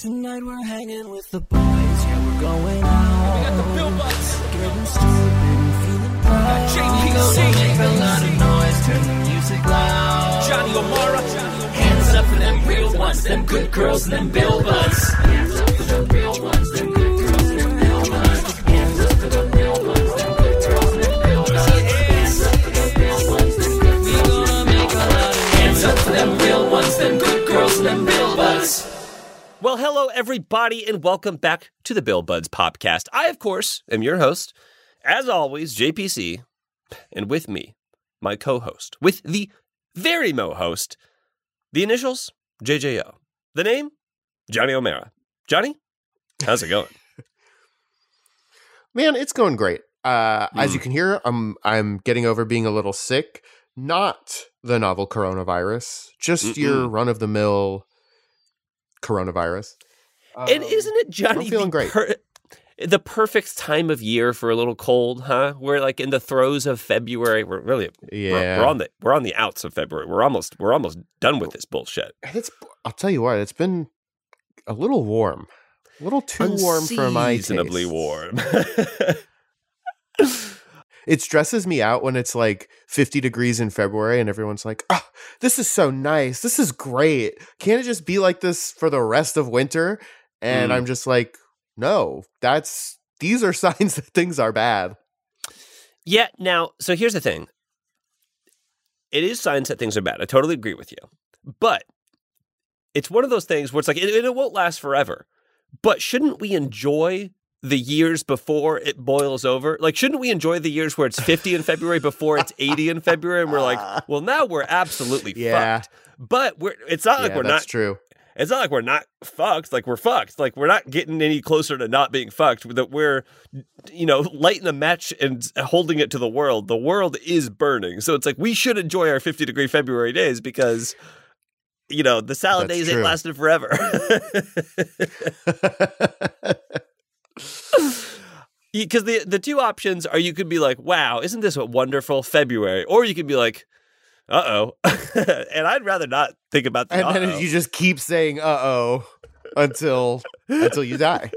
Tonight we're hanging with the boys, yeah, we're going out. We got the Bill Buds. Getting stupid and feeling proud. JPC. Make a lot of noise, turn the music loud. Johnny O'Mara. Johnny O'Mara. Hands up for them real ones, them good girls and them Bill Buds. Hands up for them real ones, them Well, hello, everybody, and welcome back to the Bill Buds Podcast. I, of course, am your host, as always, JPC, and with me, my co host, with the very mo host, the initials, JJO. The name, Johnny O'Mara. Johnny, how's it going? Man, it's going great. Uh, As Mm. you can hear, I'm I'm getting over being a little sick. Not the novel coronavirus, just your run of the mill coronavirus. and Um, isn't it, Johnny, I'm feeling great. per- the perfect time of year for a little cold, huh? We're like in the throes of February. We're really, we're, Yeah, we're on the we're on the outs of February. We're almost we're almost done with this bullshit. It's. I'll tell you what, it's been a little warm, a little too warm for my Unseasonably tastes. warm. It stresses me out when it's like 50 degrees in February and everyone's like, "Ah, this is so nice. This is great. Can't it just be like this for the rest of winter?" And Mm. I'm just like, "No, that's these are signs that things are bad." yeah. Now, so here's the thing. It is signs that things are bad. I totally agree with you, but it's one of those things where it's like it, it won't last forever. But shouldn't we enjoy the years before it boils over? Like, shouldn't we enjoy the years where it's 50 in February before it's 80 in February, and we're like, well, now we're absolutely Yeah. fucked. But we're it's not like we're that's not true. it's not like we're not fucked. Like we're fucked. Like we're not getting any closer to not being fucked. That we're, you know, lighting a match and holding it to the world. The world is burning. So it's like we should enjoy our 50 degree February days because, you know, the salad That's days ain't true. lasting forever. Because the the two options are you could be like, wow, isn't this a wonderful February? Or you could be like, uh oh. and I'd rather not think about the and uh-oh. then you just keep saying "uh-oh" until until you die.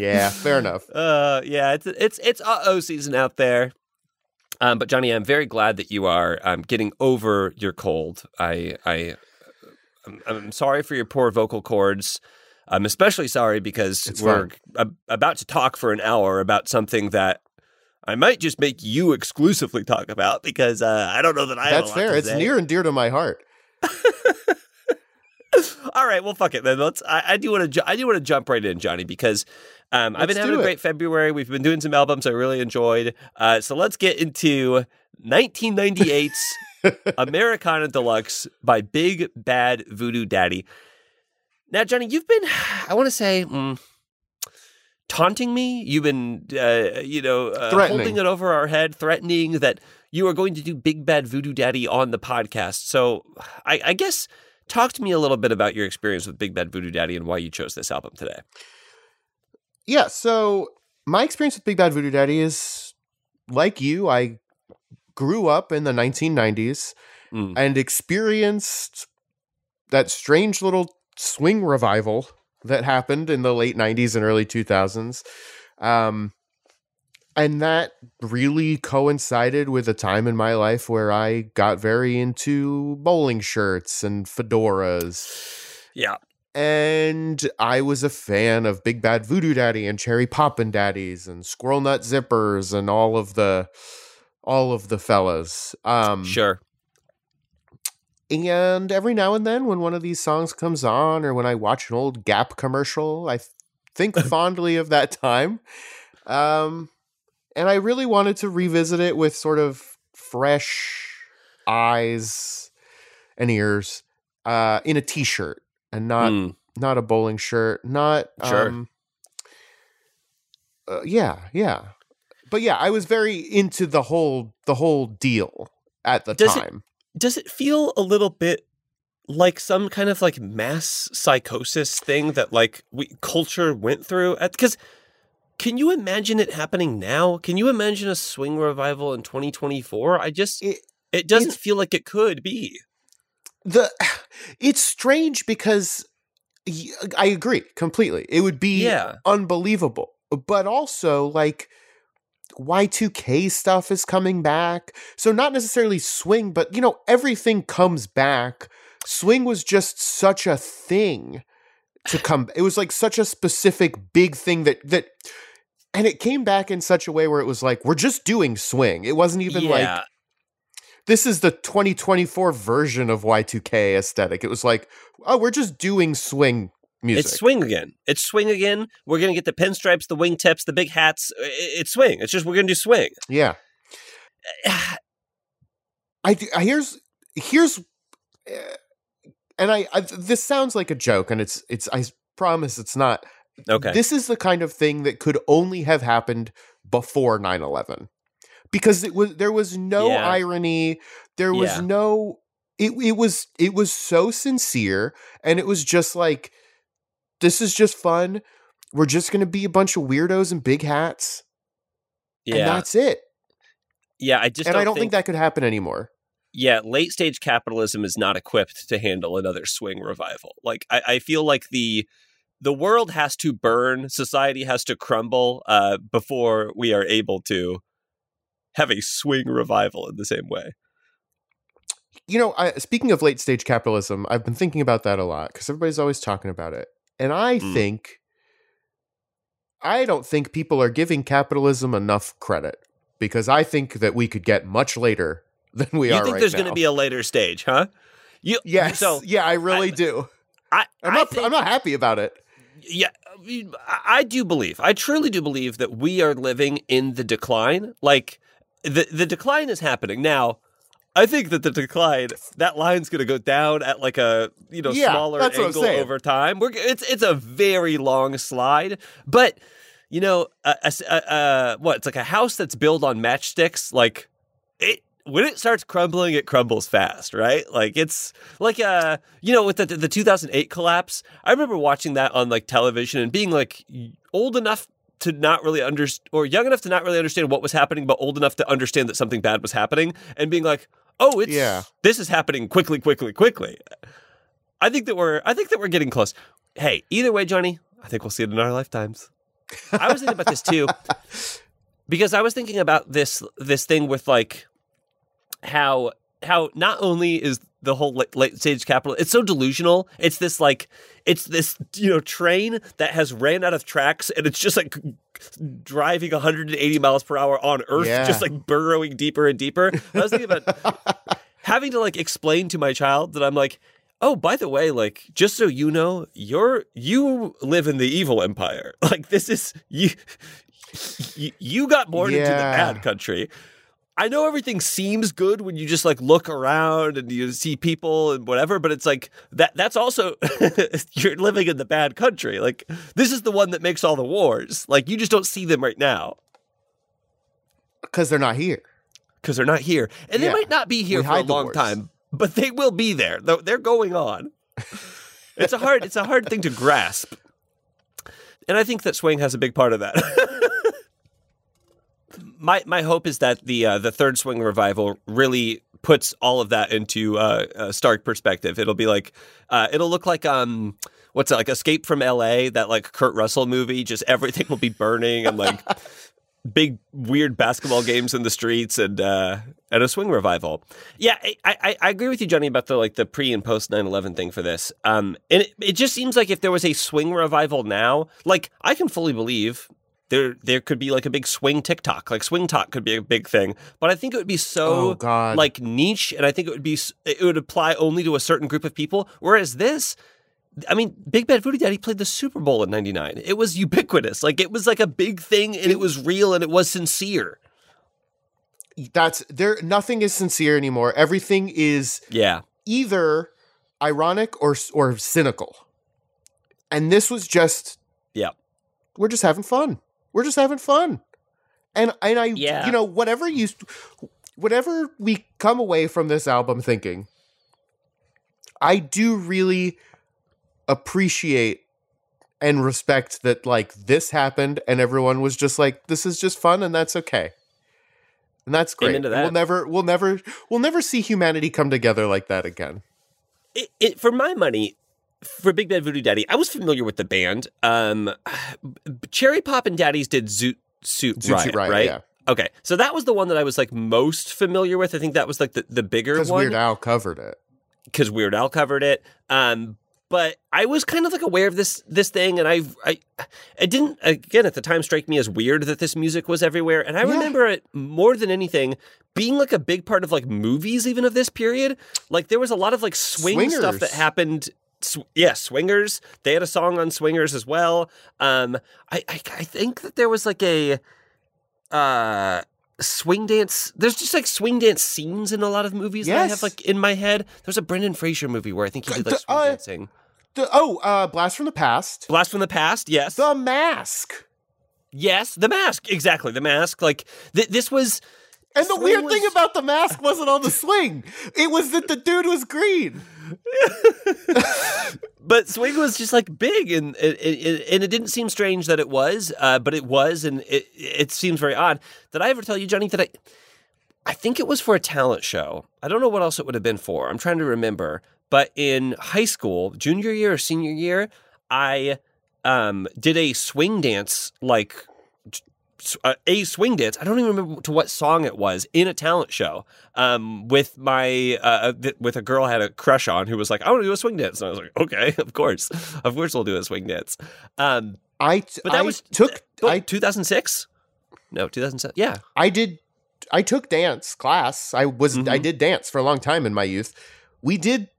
yeah, fair enough. Uh, yeah, it's it's it's uh oh season out there. Um, but Johnny, I'm very glad that you are um, getting over your cold. I I I'm, I'm sorry for your poor vocal cords. I'm especially sorry because It's we're about to talk for an hour about something that I might just make you exclusively talk about because uh, I don't know that I. have a That's fair. It's say. near and dear to my heart. All right, well, fuck it then. Let's. I, I do want to. Ju- I do want to jump right in, Johnny, because um, I've been having a great February. We've been doing some albums I really enjoyed. Uh, so let's get into 1998's Americana Deluxe by Big Bad Voodoo Daddy. Now, Johnny, you've been. I want to say. mm, Taunting me, you've been, uh, you know, uh, holding it over our head, threatening that you are going to do Big Bad Voodoo Daddy on the podcast. So, I, I guess talk to me a little bit about your experience with Big Bad Voodoo Daddy and why you chose this album today. Yeah, so my experience with Big Bad Voodoo Daddy is like you. I grew up in the 1990s Mm. and experienced that strange little swing revival that happened in the late 90s and early 2000s. Um, and that really coincided with a time in my life where I got very into bowling shirts and fedoras Yeah. and I was a fan of Big Bad Voodoo Daddy and Cherry Poppin' Daddies and Squirrel Nut Zippers and all of the all of the fellas. Um Sure. And every now and then when one of these songs comes on or when I watch an old Gap commercial, I think fondly of that time. Um and I really wanted to revisit it with sort of fresh eyes and ears uh in a t-shirt and not Mm. not a bowling shirt, not Sure. um uh, yeah, yeah. But yeah, I was very into the whole the whole deal at the Does it- time. Does it feel a little bit like some kind of like mass psychosis thing that like we culture went through? Because can you imagine it happening now? Can you imagine a swing revival in 2024? I just It- it doesn't feel like it could be. the it's strange because i agree completely. It would be Yeah. unbelievable. But also, like, Y2K stuff is coming back. So, not necessarily swing, but, you know, everything comes back. Swing was just such a thing to come. It was like such a specific big thing that, that, and it came back in such a way where it was like, we're just doing swing. It wasn't even like, this is the 2024 version of Y2K aesthetic. It was like, oh, we're just doing swing music. It's swing again. It's swing again. We're gonna get the pinstripes, the wingtips, the big hats. It's swing. It's just we're gonna do swing. yeah. I th- here's here's uh, and I, I this sounds like a joke and it's it's I promise it's not. Okay. This is the kind of thing that could only have happened before 9/11. Because it was there was no Yeah. irony, there was Yeah. no it it was it was so sincere and it was just like this is just fun. We're just going to be a bunch of weirdos in big hats and yeah. that's it. Yeah. I just and don't I don't think, that could happen anymore. yeah, late stage capitalism is not equipped to handle another swing revival. Like I, I feel like the the world has to burn, society has to crumble uh, before we are able to have a swing revival in the same way. You know, I, speaking of late stage capitalism, I've been thinking about that a lot because everybody's always talking about it. And I Mm. think, I don't think people are giving capitalism enough credit because I think that we could get much later than we you are You think right there's going to be a later stage, huh? You yes, So yeah, I really I- do. I, I'm I not. think- I'm not happy about it. Yeah, I do believe, I truly do believe that we are living in the decline. Like the the decline is happening now. I think that the decline, that line's going to go down at like a you know Yeah, smaller angle over time. We're it's it's a very long slide, but you know, a, a a- a- what it's like a house that's built on matchsticks. Like it when it starts crumbling, it crumbles fast, right? Like it's like uh you know with the the 2008 collapse. I remember watching that on like television and being like old enough to not really understand or young enough to not really understand what was happening, but old enough to understand that something bad was happening and being like, oh, it's Yeah. this is happening quickly, quickly, quickly. I think that we're I think that we're getting close. Hey, either way, Johnny, I think we'll see it in our lifetimes. I was thinking about this too because I was thinking about this this thing with like how how not only is the whole late, late stage capital it's so delusional. It's this like it's this you know train that has ran out of tracks and it's just like driving 180 miles per hour on earth Yeah. just like burrowing deeper and deeper. I was thinking about having to like explain to my child that i'm like oh by the way like just so you know you're you live in the evil empire. Like this is you you, you got born into the bad country I know everything seems good when you just like look around and you see people and whatever, but it's like that that's also you're living in the bad country. Like this is the one that makes all the wars. Like you just don't see them right now because they're not here. because they're not here. And they might not be here We for a long wars. time, but they will be there. They're they're going on. it's a hard it's a hard thing to grasp. And I think that swing has a big part of that. my my hope is that the uh, the third swing revival really puts all of that into uh, a stark perspective. It'll be like uh, it'll look like um what's it like Escape from L.A. that like Kurt Russell movie. Just everything will be burning and like big weird basketball games in the streets and uh, a swing revival. Yeah, I, I, I agree with you, Johnny, about the like the pre and post 9-11 thing for this. Um, and it, it just seems like if there was a swing revival now, like I can fully believe there there could be like a big swing TikTok, like swing talk could be a big thing. But I think it would be so Oh, God. like niche, and I think it would be it would apply only to a certain group of people. Whereas this. I mean, Big Bad Voodoo Daddy played the Super Bowl in '99. It was ubiquitous, like it was like a big thing, and it was real, and it was sincere. That's there. Nothing is sincere anymore. Everything is Yeah, either ironic or or cynical. And this was just yeah, we're just having fun. We're just having fun. And and I Yeah. you know whatever you whatever we come away from this album thinking I do really appreciate and respect that like this happened and everyone was just like this is just fun and that's okay. And that's great. And We'll never we'll never we'll never see humanity come together like that again. it, it, for my money, for Big Bad Voodoo Daddy, I was familiar with the band. Um, Cherry Poppin' Daddies did Zoot Suit Zoot Riot, Riot, right? yeah. Okay, so that was the one that I was like most familiar with. I think that was like the, the bigger Because one Weird Al covered it. because Weird Al covered it. Um, but I was kind of like aware of this this thing, and I I it didn't again at the time strike me as weird that this music was everywhere. And I Yeah. remember it more than anything being like a big part of like movies even of this period. Like there was a lot of like swing stuff that happened. Sw- yeah, Swingers. They had a song on Swingers as well. Um, I, I I think that there was like a uh swing dance. There's just like swing dance scenes in a lot of movies that I have like in my head. There's a Brendan Fraser movie where I think he did like swing uh, dancing. The- oh, uh, Blast from the Past. Blast from the Past, yes, The Mask. yes, The Mask, exactly, The Mask. Like th- this was And the weird was- thing about the mask wasn't on the swing. It was that the dude was green. but swing was just like big and it, it, and it didn't seem strange that it was uh, but it was and it, it seems very odd did i ever tell you johnny that i i think it was for a talent show i don't know what else it would have been for i'm trying to remember but in high school junior year or senior year i um, did a swing dance like a swing dance. I don't even remember to what song it was in a talent show. Um, with my uh, th- with a girl I had a crush on who was like, "I want to do a swing dance," and I was like, "Okay, of course, of course, we'll do a swing dance." Um, I t- but that I was took oh, I 2006. No, 2007. Yeah, I did I took dance class. I was I Mhm. did dance for a long time in my youth. We did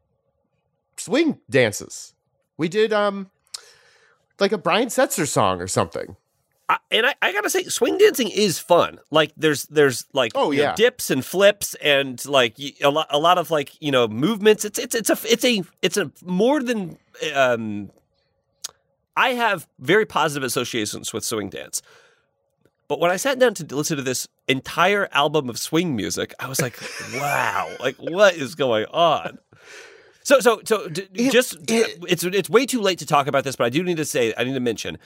swing dances. We did um like a Brian Setzer song or something. I, and I, I gotta say, swing dancing is fun. Like, there's there's like Oh, you know, yeah. dips and flips and like a lot a lot of like you know movements. It's it's it's a it's a it's a more than um. I have very positive associations with swing dance. But when I sat down to listen to this entire album of swing music, I was like, "Wow! Like, what is going on?" So, so, so, d- It- just it- it's it's way too late to talk about this, but I do need to say, I need to mention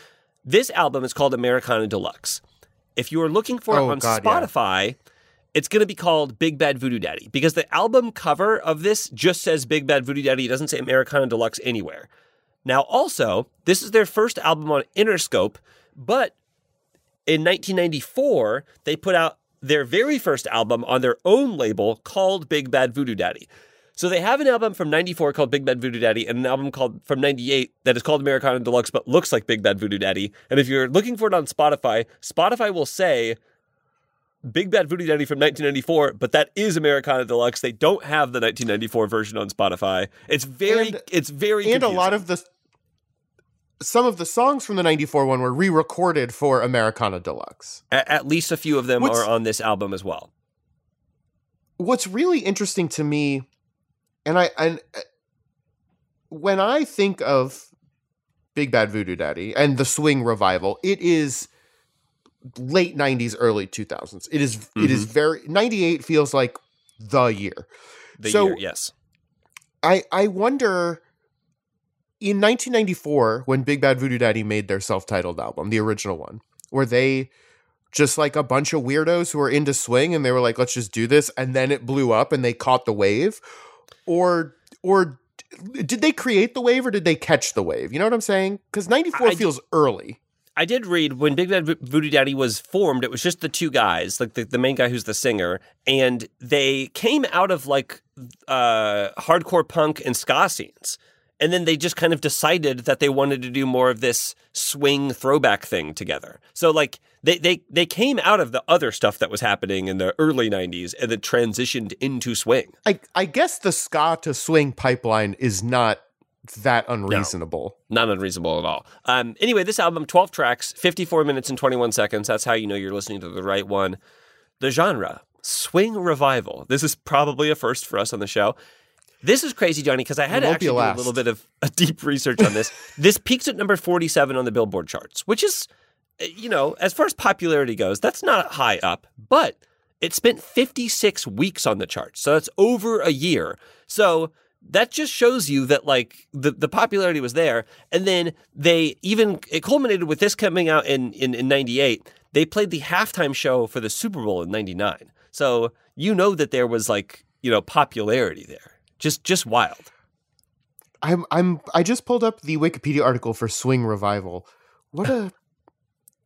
this album is called Americana Deluxe. If you are looking for Oh, it on God, yeah. Spotify, it's going to be called Big Bad Voodoo Daddy because the album cover of this just says Big Bad Voodoo Daddy. It doesn't say Americana Deluxe anywhere. Now, also, this is their first album on Interscope, but in 1994, they put out their very first album on their own label called Big Bad Voodoo Daddy. So they have an album from 94 called Big Bad Voodoo Daddy and an album called from 98 that is called Americana Deluxe but looks like Big Bad Voodoo Daddy. And if you're looking for it on Spotify, Spotify will say Big Bad Voodoo Daddy from 1994, but that is Americana Deluxe. They don't have the 1994 version on Spotify. It's very And- it's very and a lot of the some of the songs from the 94 one were re-recorded for Americana Deluxe. A- at least a few of them What's- are on this album as well. What's really interesting to me and I and uh, when I think of Big Bad Voodoo Daddy and the swing revival, it is late 90s early 2000s. It is it is very 98 feels like the year. The So- year, yes. I I wonder in 1994 when Big Bad Voodoo Daddy made their self-titled album, the original one, were they just like a bunch of weirdos who were into swing and they were like let's just do this and then it blew up and they caught the wave or or did they create the wave or did they catch the wave? You know what I'm saying? Cuz 94 I- feels early. I did read when Big Bad Vo- Voodoo Daddy was formed, it was just the two guys, like the, the main guy who's the singer, and they came out of like uh, hardcore punk and ska scenes. And then they just kind of decided that they wanted to do more of this swing throwback thing together. So like they they they came out of the other stuff that was happening in the early 90s and then transitioned into swing. I I guess the ska to swing pipeline is not that unreasonable. Not unreasonable at all. Um, anyway, this album, 12 tracks, 54 minutes and 21 seconds. That's how you know you're listening to the right one. The genre, swing revival. This is probably a first for us on the show. This is crazy, Johnny, because I had to actually a do a little bit of a deep research on this. this peaks at number 47 on the Billboard charts, which is, you know, as far as popularity goes, that's not high up, but it spent 56 weeks on the charts. So that's over a year. So that just shows you that like the, the popularity was there. And then they even it culminated with this coming out in, in, in 98. They played the halftime show for the Super Bowl in 99. So you know that there was like, you know, popularity there. Just just wild. I'm I'm I just pulled up the Wikipedia article for Swing Revival. What a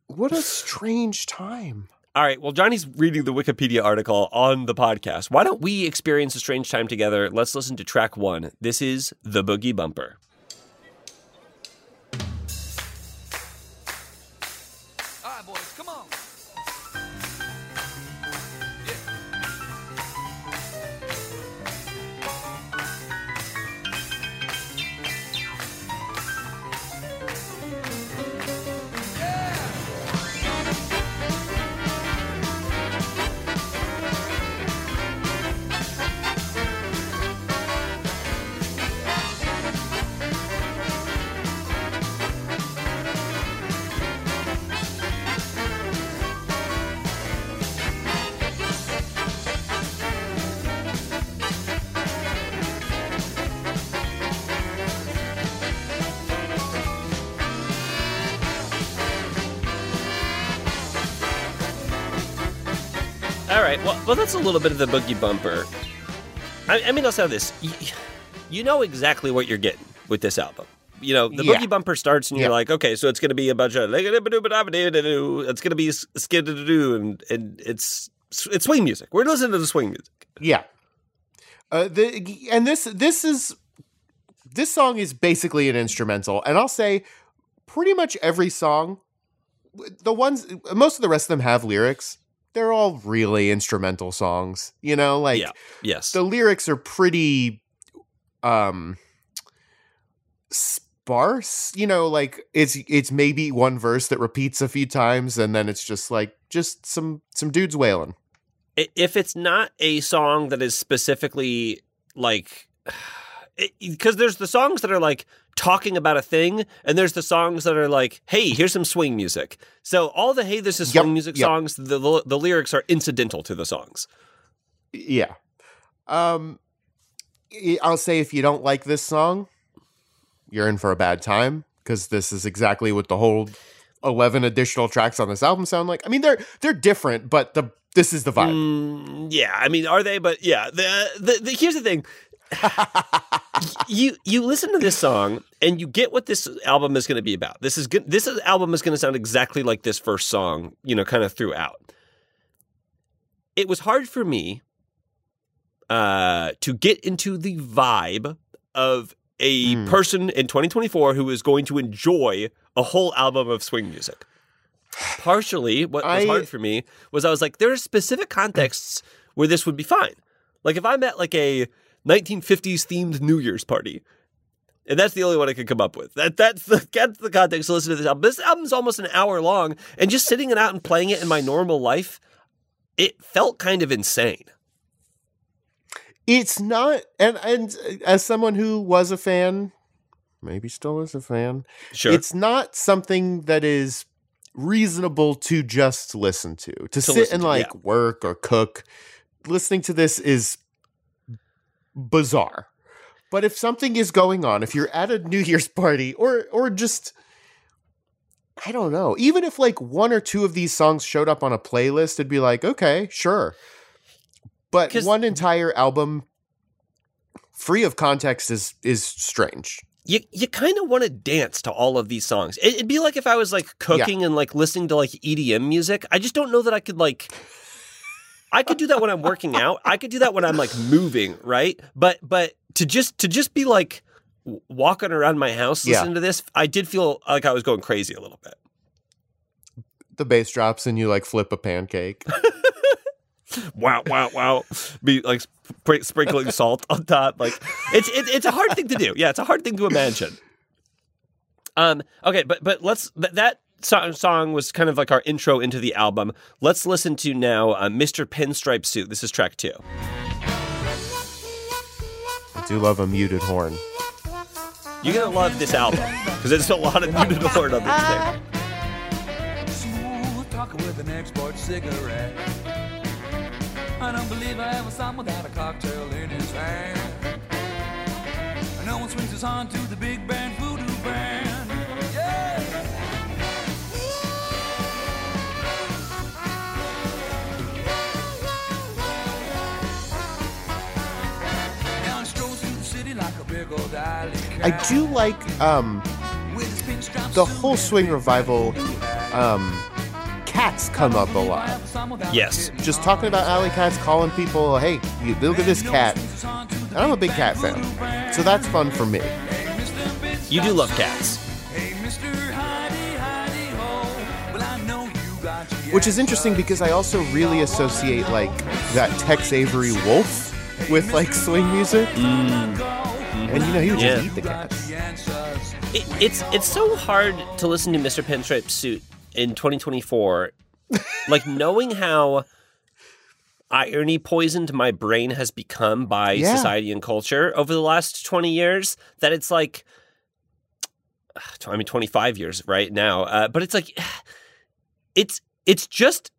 what a strange time. All right. Well, Johnny's reading the Wikipedia article on the podcast. Why don't we experience a strange time together? Let's listen to track one. This is The Boogie Bumper. Well, that's a little bit of the Boogie Bumper. I, I mean, I'll say this: you, you know exactly what you're getting with this album. You know, the Yeah. Boogie Bumper starts, and you're Yeah. like, okay, so it's going to be a bunch of it's going to be skid and and it's it's swing music. We're listening to the swing music. Yeah. Uh, the and this this is this song is basically an instrumental, and I'll say pretty much every song, the ones most of the rest of them have lyrics. They're all really instrumental songs, you know. Like yeah. Yes. the lyrics are pretty um sparse you know like it's it's maybe one verse that repeats a few times and then it's just like just some some dudes wailing if it's not a song that is specifically like because there's the songs that are like talking about a thing and there's the songs that are like hey here's some swing music. So all the hey this is Yep, swing music yep. songs the, the lyrics are incidental to the songs. Yeah. Um i'll say if you don't like this song you're in for a bad time because this is exactly what the whole 11 additional tracks on this album sound like. I mean they're they're different but the this is the vibe. Mm, yeah i mean are they? But yeah the, the, the here's the thing you you listen to this song and you get what this album is going to be about. This is good. This is, album is going to sound exactly like this first song, you know, kind of throughout. It was hard for me uh, to get into the vibe of a Hmm. person in 2024 who is going to enjoy a whole album of swing music. Partially, what was hard for me was I was like, there are specific contexts where this would be fine. Like if I met like a 1950s themed New Year's party, and that's the only one I could come up with. That that's the that's the context to listen to this album. This album's almost an hour long, and just sitting it out and playing it in my normal life, it felt kind of insane. it's not and and uh, as someone who was a fan maybe still is a fan Sure, it's not something that is reasonable to just listen to to, sit and to, like yeah. work or cook listening to this is bizarre but if something is going on if you're at a new year's party or or just i don't know even if like one or two of these songs showed up on a playlist it'd be like okay sure But one entire album free of context is is strange you you kind of want to dance to all of these songs. It, it'd be like if I was like cooking and like listening to like EDM music. I just don't know that I could like. I could do that when I'm working out. I could do that when I'm like moving, right? But but to just to just be like walking around my house Yeah. listening to this, I did feel like I was going crazy a little bit. the bass drops and you like flip a pancake Wow, wow, wow! Be like spr- sprinkling salt on top. Like it's it, it's a hard thing to do. Yeah, it's a hard thing to imagine. Um. Okay, but but let's th- that song, song was kind of like our intro into the album. Let's listen to now uh, Mr. Pinstripe Suit. This is track two. I do love a muted horn. You're gonna love this album because there's a lot of muted horn on this thing. With an export cigarette. I don't believe I ever saw him without a cocktail in his hand. No one swings his horn to the big band. I do like um, the whole swing revival. Um, cats come up a lot. Yes. Just talking about alley cats, calling people, hey, you, look at this cat. And I'm a big cat fan, so that's fun for me. You do love cats. Which is interesting because I also really associate like that Tex Avery wolf with like swing music. And you know, he would just eat the cats. It, it's it's so hard to listen to Mr. Pinstripe Suit in 2024, like knowing how irony poisoned my brain has become by Yeah. society and culture over the last 20 years. That it's like, I mean, 25 years right now, uh, but it's like, it's it's just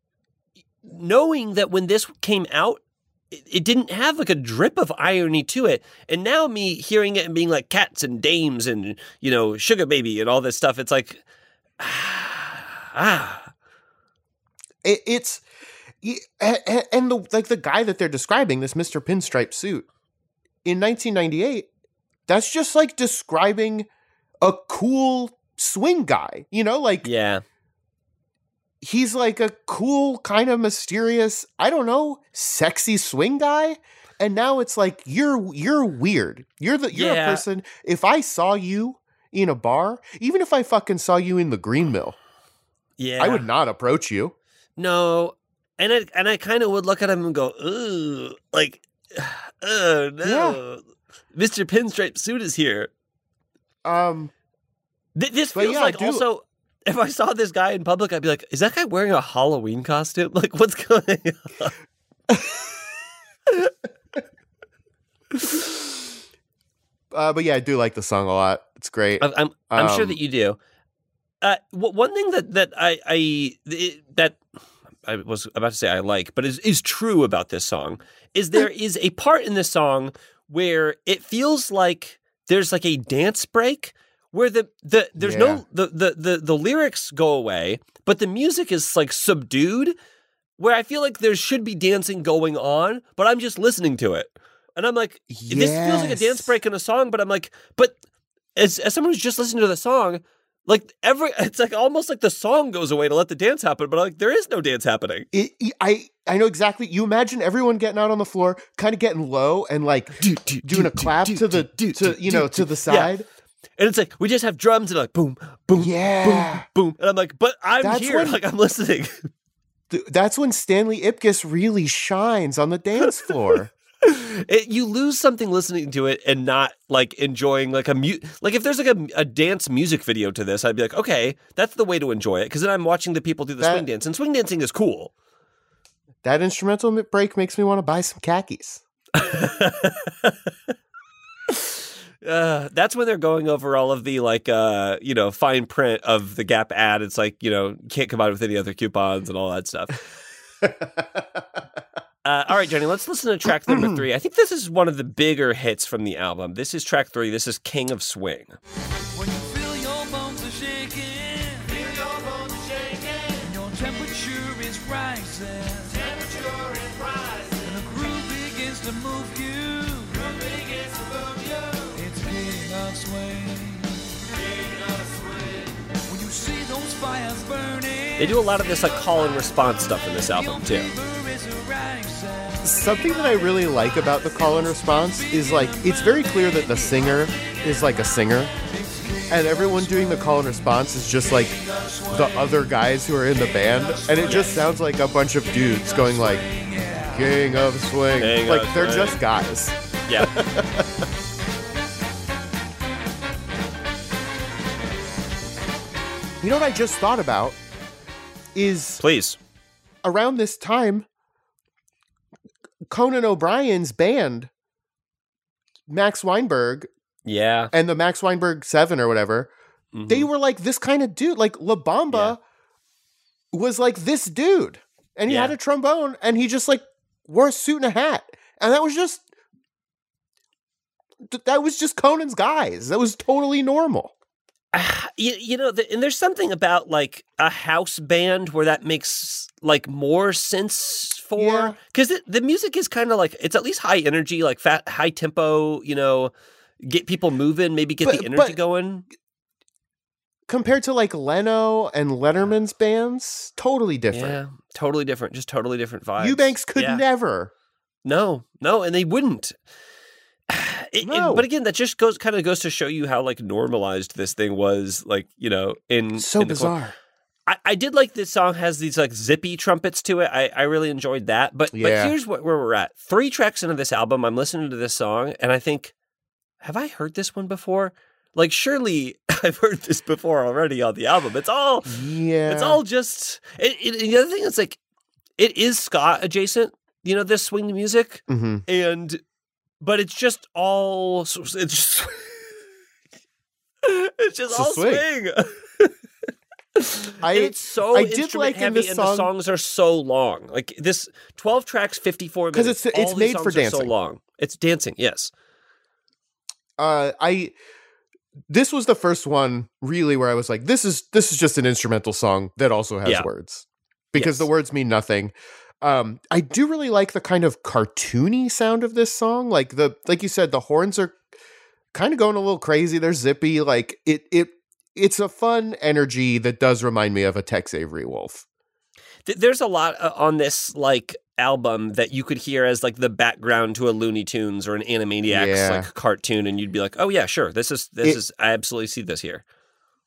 knowing that when this came out. It it didn't have like a drip of irony to it. And now me hearing it and being like cats and dames and, you know, sugar baby and all this stuff, it's like, ah, It, it's y- a- a- and the like the guy that they're describing, this Mr. Pinstripe suit, in 1998, that's just like describing a cool swing guy. You know, like yeah. He's like a cool, kind of mysterious, I don't know, sexy swing guy. And now it's like you're you're weird. You're the you're Yeah. a person. If I saw you in a bar, even if I fucking saw you in the green mill, Yeah. I would not approach you. No. And I, and I kind of would look at him and go, ooh, like, oh no. Mr. Pinstripe Suit is here. Um Th- This feels yeah, like also, if I saw this guy in public, I'd be like, is that guy wearing a Halloween costume? Like, what's going on? uh, but yeah, I do like the song a lot. It's great. I'm I'm, I'm sure Um, that you do. Uh, w- one thing that that I I it, that I was about to say I like, but is is true about this song is there is a part in this song where it feels like there's like a dance break where the the there's Yeah. no the, the the the lyrics go away, but the music is like subdued. Where I feel like there should be dancing going on, but I'm just listening to it, and I'm like, this feels like a dance break in a song, but I'm like, but as as someone who's just listening to the song, like every it's like almost like the song goes away to let the dance happen, but like there is no dance happening. It, it- I I know exactly. You imagine everyone getting out on the floor, kind of getting low and like doing a clap to the to you know to the side. And it's like we just have drums and like boom, boom, Yeah. boom, boom. And I'm like, but I'm That's here, when- like I'm listening. Th- That's when Stanley Ipkiss really shines on the dance floor. It, you lose something listening to it and not like enjoying like a mu- like if there's like a, a dance music video to this, I'd be like, okay, that's the way to enjoy it because then I'm watching the people do the That- swing dance, and swing dancing is cool. that instrumental break makes me want to buy some khakis. Uh, that's when they're going over all of the like uh you know fine print of the Gap ad. It's like you know can't come out with any other coupons and all that stuff. Uh, all right, Jenny, let's listen to track number three. I think this is one of the bigger hits from the album. This is track three. This is King of Swing. They do a lot of this like call and response stuff in this album too. fever is rising. Something that I really like about the call and response is like it's very clear that the singer is like a singer, and everyone doing the call and response is just like the other guys who are in the band, and it just sounds like a bunch of dudes going like "King of Swing," King like of they're Swing. just guys. Yeah. You know what I just thought about is Please. around this time, Conan O'Brien's band, Max Weinberg Yeah. and the Max Weinberg Seven or whatever, Mhm. they were like this kind of dude. Like La Bamba was like this dude, and he had a trombone, and he just like wore a suit and a hat, and that was just that was just Conan's guys. That was totally normal. you, you know, the, and there's something about like a house band where that makes like more sense for because the, the music is kind of like it's at least high energy, like fat, high tempo. You know, get people moving, maybe get But- the energy going. Compared to like Leno and Letterman's bands, totally different. Yeah, totally different. Just totally different vibes. Eubanks could Yeah. never. No, no, and they wouldn't. It- it- but again, that just goes kind of goes to show you how like normalized this thing was. Like you know, in So in bizarre. I, I did like this song has these like zippy trumpets to it. I, I really enjoyed that. But Yeah. but here's what, where we're at. Three tracks into this album, I'm listening to this song, and I think, have I heard this one before? Like surely I've heard this before already on the album. It's all Yeah. it's all just. It, it, the other thing is like, it is ska adjacent. You know, this swing music, hmm and but it's just all. It's just. it's just It's all swing. swing. I it's so I did like in heavy, this and the songs are so long. Like this, twelve tracks, fifty-four 'Cause minutes. it's- it's all these made for dancing. So long. It's dancing. Yes. uh I this was the first one really where I was like, this is this is just an instrumental song that also has Yeah. words. Because Yes. the words mean nothing. Um, I do really like the kind of cartoony sound of this song. Like the like you said, the horns are kind of going a little crazy. They're zippy. Like it it it's a fun energy that does remind me of a Tex Avery Wolf. There's a lot uh, on this like album that you could hear as like the background to a Looney Tunes or an Animaniacs Yeah. like cartoon, and you'd be like, "Oh yeah, sure. This is this It- is. I absolutely see this here."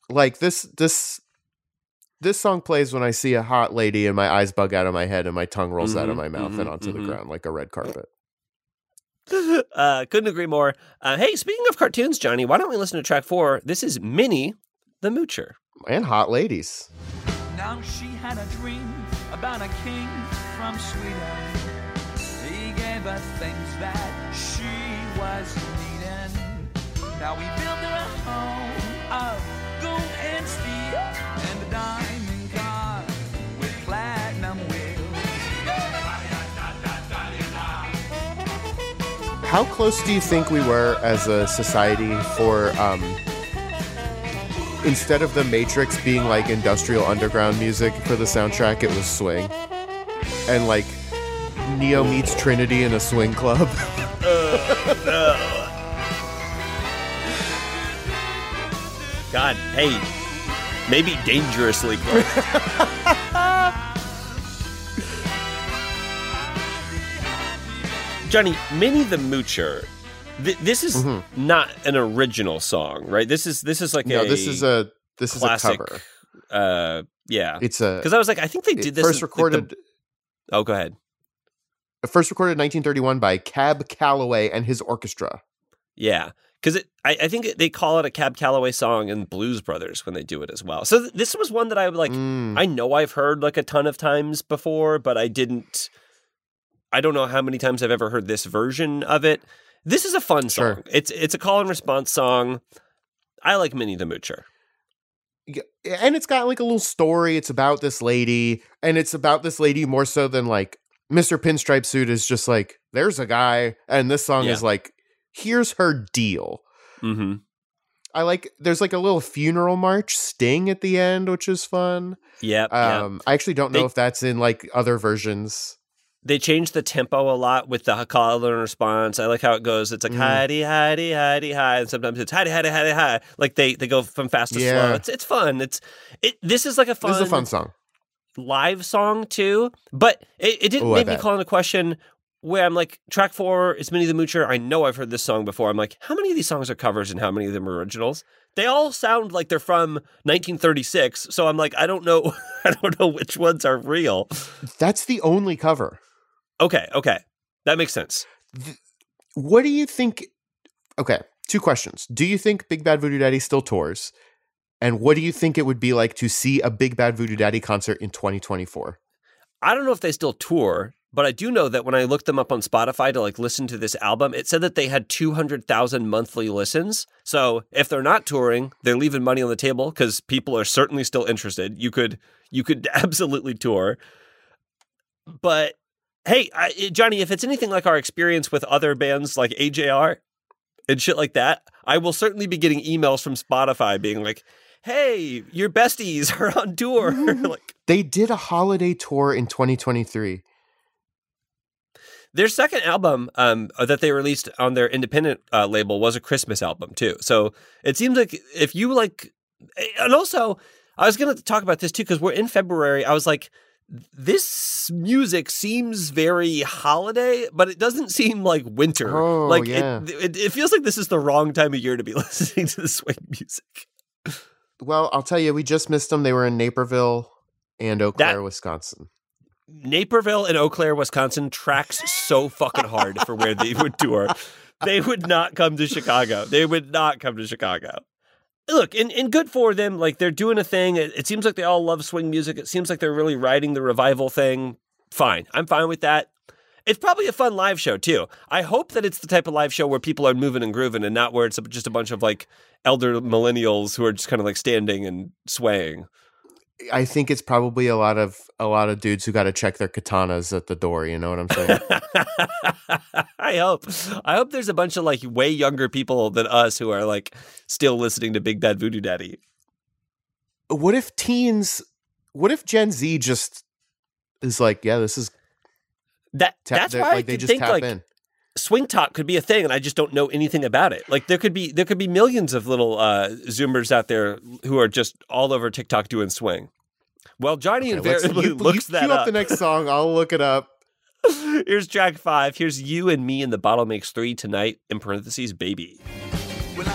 Like this this this song plays when I see a hot lady and my eyes bug out of my head and my tongue rolls out of Mhm, my mouth and mhm, onto mhm. the ground like a red carpet. uh, couldn't agree more. Uh, hey, speaking of cartoons, Johnny, why don't we listen to track four? This is Minnie the Moocher. And hot ladies. Now she had a dream about a king from Sweden. He gave her things that she was needing. Now we built her a home of How close do you think we were as a society for um instead of the Matrix being like industrial underground music for the soundtrack, it was swing. And like Neo meets Trinity in a swing club. God, hey, maybe dangerously close. Johnny, Minnie the Moocher. Th- this is not an original song, right? This is this is like no, a this is a this classic. is a cover. Uh, yeah, It's a because I was like, I think they did this first like, the- recorded oh, go ahead. first recorded in 1931 by Cab Calloway and his orchestra. Yeah, because I, I think they call it a Cab Calloway song in Blues Brothers when they do it as well. So th- this was one that I like. Mm. I know I've heard like a ton of times before, but I didn't. I don't know how many times I've ever heard this version of it. This is a fun Sure. song. It's it's a call and response song. I like Minnie the Moocher. And it's got like a little story. It's about this lady, and it's about this lady more so than like Mr. Pinstripe Suit is just like there's a guy, and this song Yeah. is like here's her deal. Mm-hmm. I like there's like a little funeral march sting at the end, which is fun. Yeah. Um, I actually don't know They- if that's in like other versions. They change the tempo a lot with the call and response. I like how it goes. It's like Mm. hidey, hidey, hidey, hi, and sometimes it's hidey, hidey, hidey, hi. Like they they go from fast to slow. It's it's fun. It's it. This is like a fun, This is a fun song. live song too, but it, it didn't Ooh, make me call into question where I'm like, track four is Minnie the Moocher. I know I've heard this song before. I'm like, how many of these songs are covers and how many of them are originals? They all sound like they're from 1936. So I'm like, I don't know, I don't know which ones are real. That's the only cover. Okay, okay, that makes sense. What do you think? Okay, two questions. Do you think Big Bad Voodoo Daddy still tours? And what do you think it would be like to see a Big Bad Voodoo Daddy concert in 2024? I don't know if they still tour, but I do know that when I looked them up on Spotify to like listen to this album, it said that they had 200,000 monthly listens. So if they're not touring, they're leaving money on the table because people are certainly still interested. You could you could absolutely tour. But hey, I, Johnny, if it's anything like our experience with other bands like AJR and shit like that, I will certainly be getting emails from Spotify being like, "Hey, your besties are on tour." like They did a holiday tour in 2023. Their second album um, that they released on their independent uh, label was a Christmas album too. So it seems like if you like, and also I was going to talk about this too because we're in February. I was like, this music seems very holiday, but it doesn't seem like winter. Oh, like yeah. it, it, it feels like this is the wrong time of year to be listening to the swing music. Well, I'll tell you, we just missed them. They were in Naperville and Eau Claire, Wisconsin. Naperville and Eau Claire, Wisconsin tracks so fucking hard for where they would tour. They would not come to Chicago. They would not come to Chicago. Look, and, and good for them. Like they're doing a thing. It, it seems like they all love swing music. It seems like they're really riding the revival thing. Fine. I'm fine with that. It's probably a fun live show too. I hope that it's the type of live show where people are moving and grooving and not where it's just a bunch of like elder millennials who are just kind of like standing and swaying. I think it's probably a lot of a lot of dudes who got to check their katanas at the door. You know what I'm saying? I hope. I hope there's a bunch of like way younger people than us who are like still listening to Big Bad Voodoo Daddy. what if teens? What if Gen Z just is like, yeah, this is That tap, that's why I like they just think tap like in. Swing talk could be a thing, and I just don't know anything about it. Like there could be there could be millions of little uh, Zoomers out there who are just all over TikTok doing swing. Well, Johnny Okay, let's- invariably you- looks you that cue up. the next song. I'll look it up. Here's track five. Here's you and me, and the bottle makes three tonight. In parentheses, baby. Well,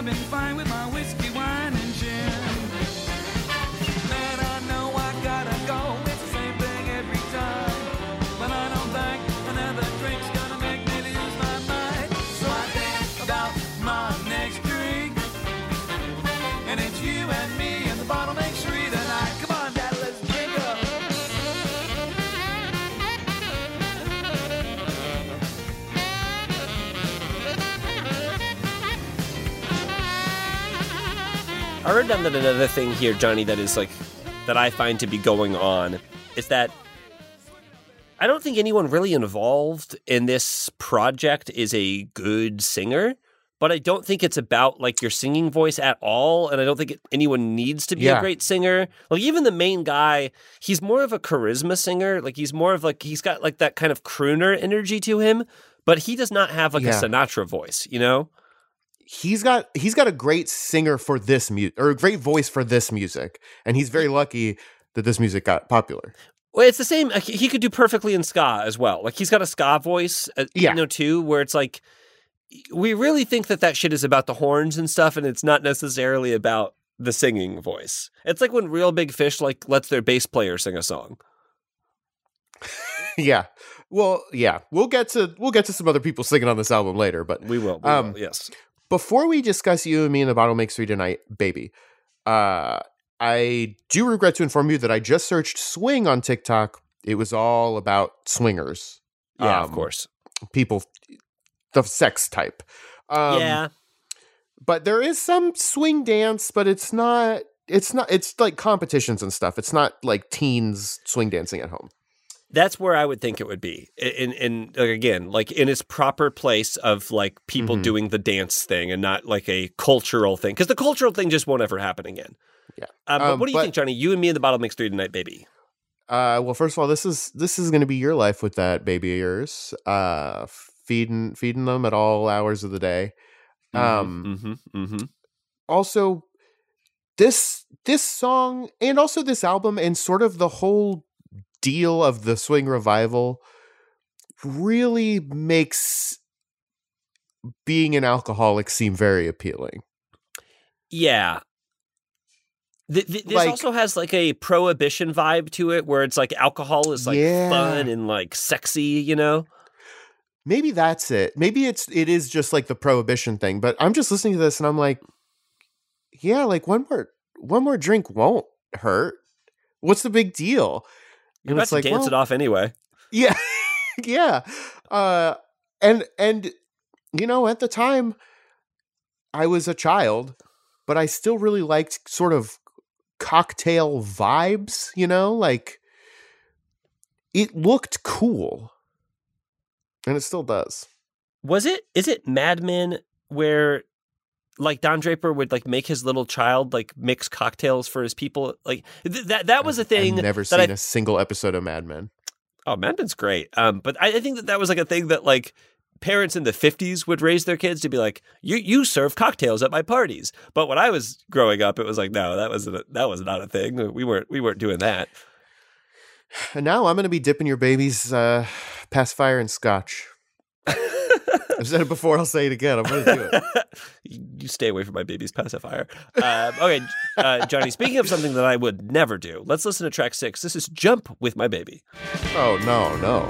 I've been fine with my I wrote down that another thing here, Johnny, that is like that I find to be going on is that I don't think anyone really involved in this project is a good singer, but I don't think it's about like your singing voice at all, and I don't think it, anyone needs to be a great singer. Like even the main guy, he's more of a charisma singer. Like he's more of like he's got like that kind of crooner energy to him, but he does not have like Yeah. a Sinatra voice, you know? He's got he's got a great singer for this music or a great voice for this music, and he's very lucky that this music got popular. Well, it's the same. like, He could do perfectly in ska as well. Like he's got a ska voice, uh, Yeah. you know, too, where it's like we really think that that shit is about the horns and stuff, and it's not necessarily about the singing voice. It's like when Real Big Fish like lets their bass player sing a song. yeah. Well, yeah. We'll get to we'll get to some other people singing on this album later, but We will. We Um, will yes. Before we discuss you and me and the bottle makes three tonight, baby, uh, I do regret to inform you that I just searched swing on TikTok. It was all about swingers, Yeah, of um, course. people, the sex type. Um, yeah. but there is some swing dance, but it's not. It's not. It's like competitions and stuff. It's not like teens swing dancing at home. That's where I would think it would be. In in like, again, like in its proper place of like people Mhm. doing the dance thing and not like a cultural thing. Because the cultural thing just won't ever happen again. Yeah. Um, but Um, what do you but- think, Johnny? You and me in the bottle makes three tonight, baby. Uh, well, first of all, this is this is going to be your life with that baby of yours. Uh, feeding feeding them at all hours of the day. Um, mm-hmm, mm-hmm. also this this song and also this album and sort of the whole deal of the swing revival really makes being an alcoholic seem very appealing. Yeah. Th- th- this Like- also has like a prohibition vibe to it, where it's like alcohol is like Yeah. fun and like sexy, you know. Maybe that's it. Maybe it's it is just like the prohibition thing, but I'm just listening to this and I'm like yeah, like one more one more drink won't hurt. What's the big deal? You're And it's to like, dance well, it off anyway. Yeah. yeah. Uh and and you know, at the time I was a child, but I still really liked sort of cocktail vibes, you know, like it looked cool. And it still does. Was it? Is it Mad Men where like Don Draper would like make his little child like mix cocktails for his people? Like th- that. That was a thing. I've never seen I, a single episode of Mad Men. Oh, Mad Men's great. Um, but I, I think that that was like a thing that like parents in the 50s would raise their kids to be like you you serve cocktails at my parties but when i was growing up it was like no that wasn't a, that was not a thing we weren't we weren't doing that And now I'm going to be dipping your baby's uh, pacifier in scotch. I've said it before. I'll say it again. I'm going to do it. you stay away from my baby's pacifier um, okay uh, johnny speaking of something that i would never do let's listen to track six this is jump with my baby Oh no, no.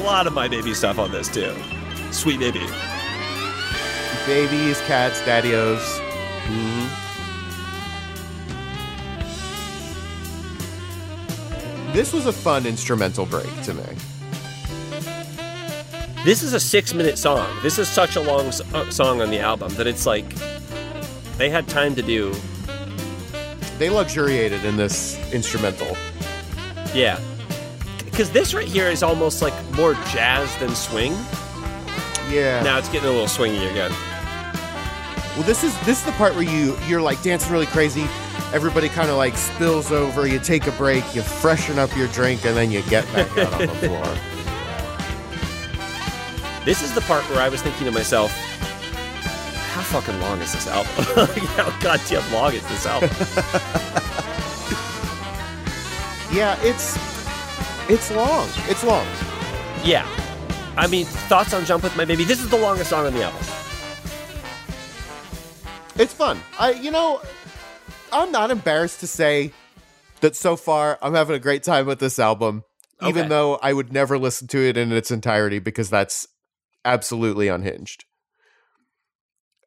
a lot of my baby stuff on this too sweet baby Babies, cats, daddios. This was a fun instrumental break to me. This is a six minute song. This is such a long uh, song on the album that it's like they had time to do. They luxuriated in this instrumental. Yeah. Because this right here is almost like more jazz than swing. Yeah. Now it's getting a little swingy again. Well, this is this is the part where you you're like dancing really crazy. Everybody kind of like spills over. You take a break. You freshen up your drink, and then you get back out on the floor. This is the part where I was thinking to myself, how fucking long is this album? how goddamn long is this album? Yeah, it's it's long. It's long. yeah. I mean, thoughts on Jump with My Baby? This is the longest song on the album. It's fun. I you know, I'm not embarrassed to say that so far I'm having a great time with this album, even though I would never listen to it in its entirety because that's absolutely unhinged.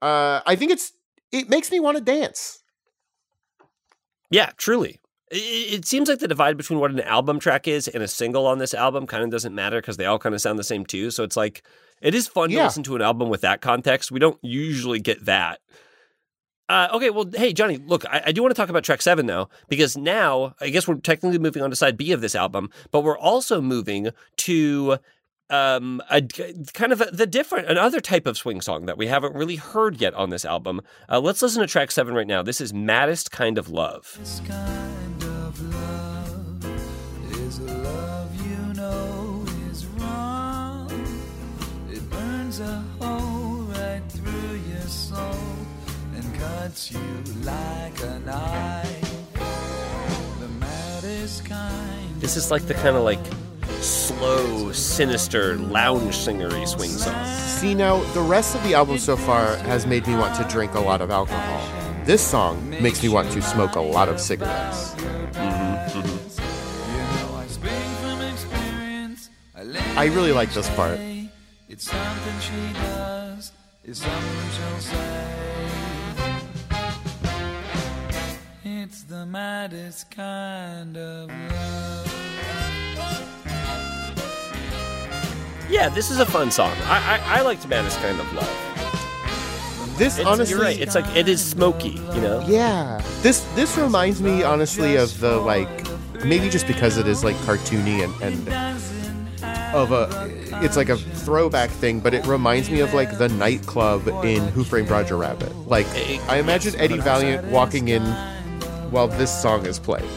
Uh, I think it's it makes me want to dance. Yeah, truly. It, it seems like the divide between what an album track is and a single on this album kind of doesn't matter because they all kind of sound the same too. So it's like it is fun to listen to an album with that context. We don't usually get that. Uh, okay, well, hey Johnny, look, I, I do want to talk about track seven though, because now I guess we're technically moving on to side B of this album, but we're also moving to um a kind of a, the different another type of swing song that we haven't really heard yet on this album. Uh, let's listen to track seven right now. This is "Maddest Kind of Love." This kind of love is a love you know is wrong. It burns a hole right through your soul and cuts you like a knife. The maddest kind. This is like the kind of like slow, sinister, lounge singery swing song. See now, the rest of the album so far has made me want to drink a lot of alcohol. This song makes me want to smoke a lot of cigarettes. You know I speak from experience. I, really like this part. It's something she does. It's something she'll say. It's the maddest kind of love. Yeah, this is a fun song. I I, I liked Maddest Kind of Love. This It's, honestly, you're right. It's like it is smoky, you know. yeah. This this reminds me honestly of the like maybe just because it is like cartoony and, and of a it's like a throwback thing, but it reminds me of like the nightclub in Who Framed Roger Rabbit. Like I imagine Eddie Valiant walking in while this song is playing.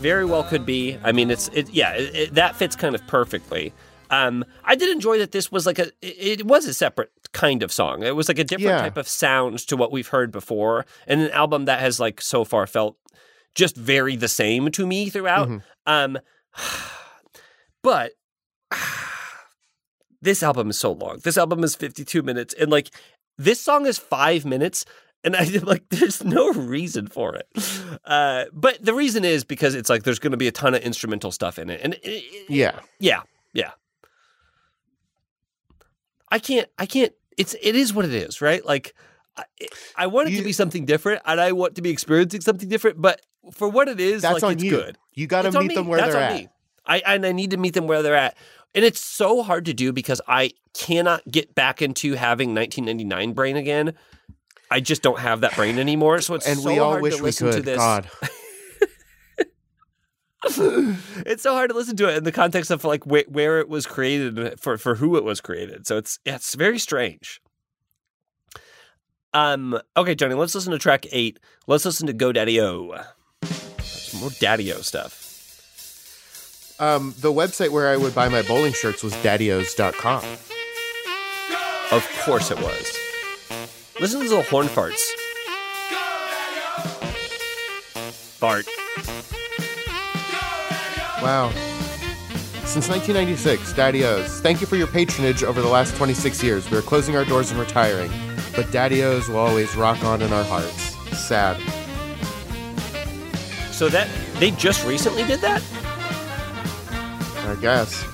Very well could be. I mean, it's it. Yeah, it, it, that fits kind of perfectly. Um, I did enjoy that this was like a. It, was a separate kind of song. It was like a different Yeah. type of sound to what we've heard before, and an album that has like so far felt just very the same to me throughout. Um, but this album is so long. This album is 52 minutes and like this song is 5 minutes and I like there's no reason for it. Uh but the reason is because it's like there's going to be a ton of instrumental stuff in it. And it, it- Yeah. yeah, yeah. I can't I can't it's it is what it is, right? Like I, I want it to be something different and I want to be experiencing something different, but for what it is, That's like on it's you. good. You got to meet me. them where That's they're at. me. I and I need to meet them where they're at. And it's so hard to do because I cannot get back into having 1999 brain again. I just don't have that brain anymore. So it's And so we all hard wish to we listen to this. God. it's so hard to listen to it in the context of like wh- where it was created for for who it was created. So it's yeah, it's very strange. Um. Okay, Johnny. Let's listen to track eight. Let's listen to Go Daddy-O. Some more Daddy O stuff. Um, the website where I would buy my bowling shirts was daddios.com. Of course it was. Listen to little horn farts. Fart. Wow. Since 1996, Daddy O's. Thank you for your patronage over the last 26 years. We are closing our doors and retiring, but Daddy O's will always rock on in our hearts. Sad. So that they just recently did that? I guess.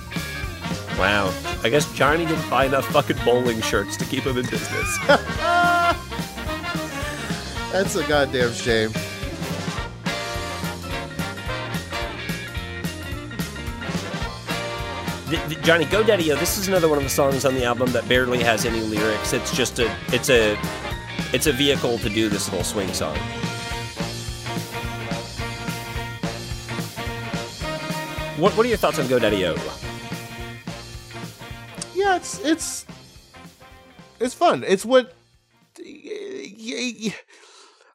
Wow. I guess Johnny didn't buy enough fucking bowling shirts to keep him in business. That's a goddamn shame. Johnny GoDaddy, this is another one of the songs on the album that barely has any lyrics. It's just a it's a it's a vehicle to do this little swing song. What what are your thoughts on Go Daddy-O? Yeah, it's it's it's fun. It's what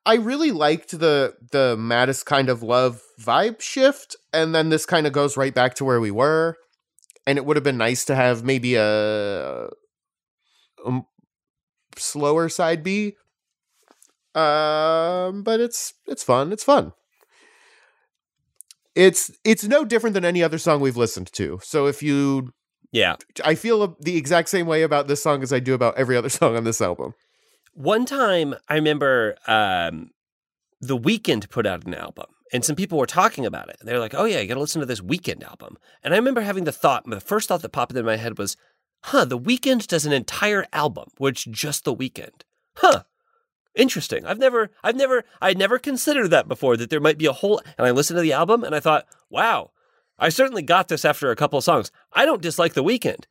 I really liked the the Maddest Kind of Love vibe shift, and then this kind of goes right back to where we were. And it would have been nice to have maybe a, a slower side B. Um, but it's it's fun. It's fun. It's it's no different than any other song we've listened to. So if you Yeah. I feel the exact same way about this song as I do about every other song on this album. One time I remember um The Weeknd put out an album and some people were talking about it. They're like, "Oh yeah, you got to listen to this Weeknd album." And I remember having the thought, the first thought that popped into my head was, "Huh, The Weeknd does an entire album, which just The Weeknd." Huh. Interesting. I've never I've never I'd never considered that before that there might be a whole and I listened to the album and I thought, "Wow, I certainly got this after a couple of songs. I don't dislike The Weeknd."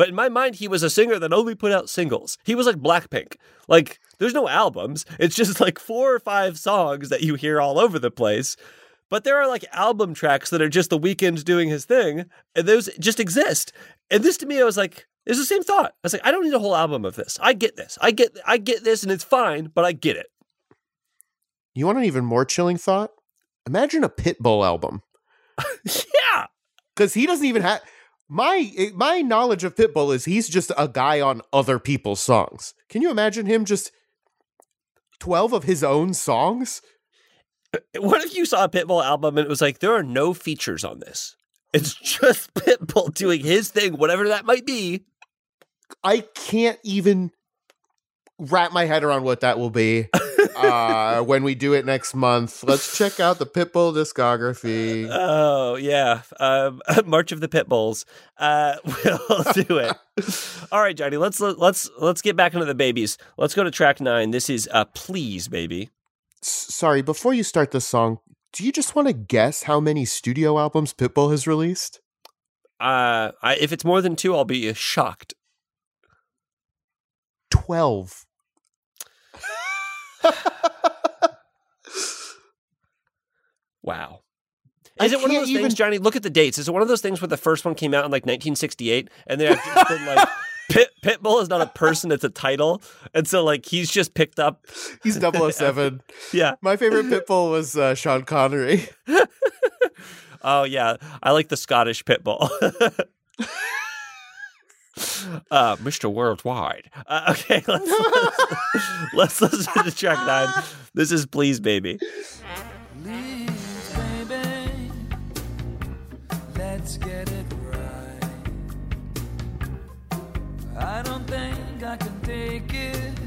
But in my mind, he was a singer that only put out singles. He was like Blackpink. Like, there's no albums. It's just like four or five songs that you hear all over the place. But there are like album tracks that are just the Weeknd doing his thing, and those just exist. And this to me, I was like, it's the same thought. I was like, I don't need a whole album of this. I get this. I get I get this, and it's fine, but I get it. You want an even more chilling thought? Imagine a Pitbull album. yeah. Because he doesn't even have my my knowledge of Pitbull is he's just a guy on other people's songs. Can you imagine him just twelve of his own songs? Uh, what if you saw a Pitbull album and it was like, there are no features on this? It's just Pitbull doing his thing, whatever that might be. I can't even wrap my head around what that will be uh, when we do it next month. Let's check out the Pitbull discography. Oh yeah, um, March of the Pitbulls. Uh, we'll do it. All right, Johnny. Let's let's let's get back into the babies. Let's go to track nine. This is uh, "Please, Baby." S- sorry, before you start this song, do you just want to guess how many studio albums Pitbull has released? Uh, I, if it's more than two, I'll be shocked. 12. Wow. I Is it one of those even- things, Johnny? Look at the dates. Is it one of those things where the first one came out in like 1968, and then it's been like Pit, Pitbull is not a person; it's a title, and so like he's just picked up. He's 007. Yeah. My favorite Pitbull was uh, Sean Connery. Oh yeah, I like the Scottish Pitbull. Uh, Mr. Worldwide. Uh, okay, let's, let's let's listen to track nine. This is "Please, Baby." Please, baby, let's get it right. I don't think I can take it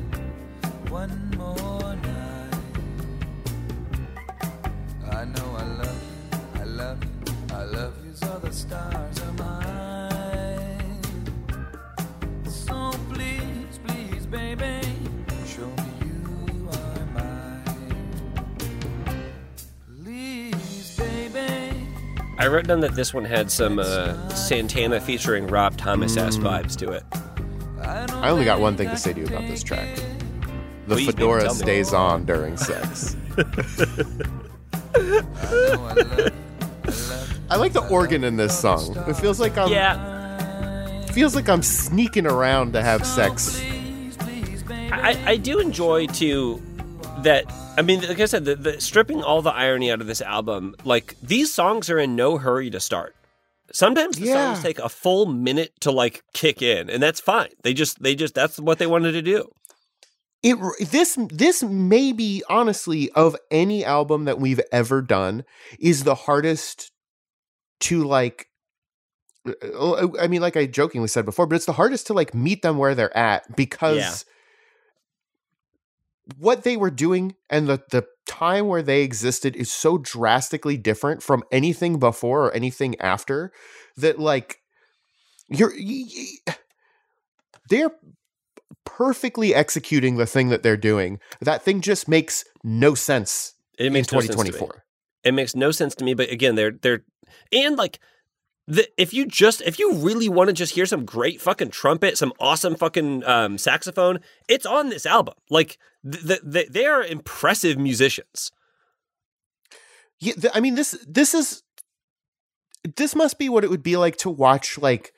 one more night. I know I love you, I love you, I love you, so the stars I wrote down that this one had some uh, Santana featuring Rob Thomas ass vibes to it. I only got one thing to say to you about this track. The Please, fedora tell me. stays on during sex. I know I love you, I love I like the organ in this song. It feels like I'm Yeah, feels like I'm sneaking around to have sex. I, I do enjoy too that. I mean, like I said, the, the stripping all the irony out of this album, like these songs are in no hurry to start. Sometimes the Yeah. songs take a full minute to like kick in, and that's fine. They just, they just, that's what they wanted to do. It this this may be honestly of any album that we've ever done is the hardest to like uh, I mean like I jokingly said before but it's the hardest to like meet them where they're at because. What they were doing and the the time where they existed is so drastically different from anything before or anything after that like you're they're perfectly executing the thing that they're doing. That thing just makes no sense It in makes no me. 2024. It makes no sense to me. But again, they're they're and like the, if you just if you really want to just hear some great fucking trumpet, some awesome fucking um, saxophone, it's on this album. Like th- th- they are impressive musicians. Yeah, I mean this this is this must be what it would be like to watch like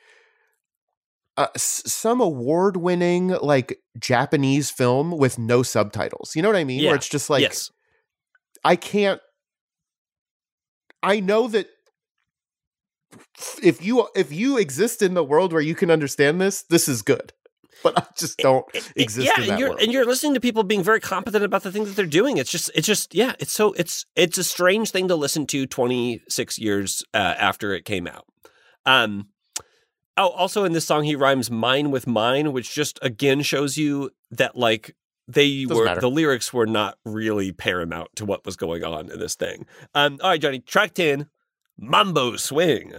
uh, s- some award-winning like Japanese film with no subtitles. You know what I mean? Yeah. Where it's just like yes, I can't. I know that if you if you exist in the world where you can understand this, this is good. But I just don't exist yeah, and you're world. and you're listening to people being very competent about the things that they're doing. It's just it's just yeah, it's so it's it's a strange thing to listen to 26 years uh, after it came out. Um oh, also in this song he rhymes mine with mine, which just again shows you that like they Doesn't were matter. the lyrics were not really paramount to what was going on in this thing. Um all right, Johnny, track 10, Mambo Swing.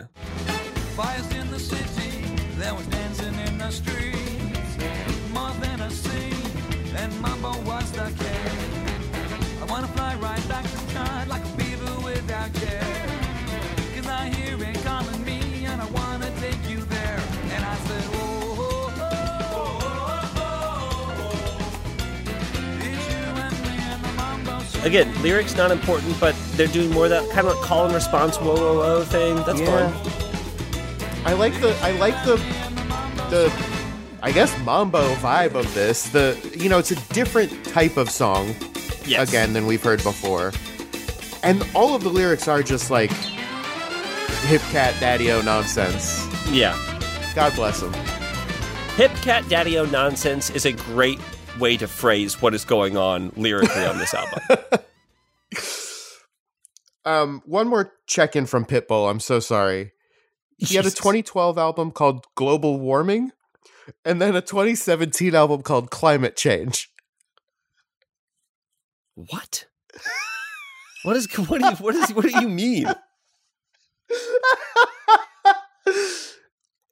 Again, lyrics not important, but they're doing more of that kind of call and response whoa whoa whoa thing. That's Yeah. fun. I like the I like the the I guess mambo vibe of this. The you know it's a different type of song Yes. again than we've heard before, and all of the lyrics are just like hip cat daddy o nonsense. Yeah. God bless him. Hip Cat Daddy O Nonsense is a great way to phrase what is going on lyrically on this album. Um, one more check in from Pitbull. I'm so sorry. He had a 2012 album called Global Warming, and then a 2017 album called Climate Change. What? What is what do you what is what do you mean?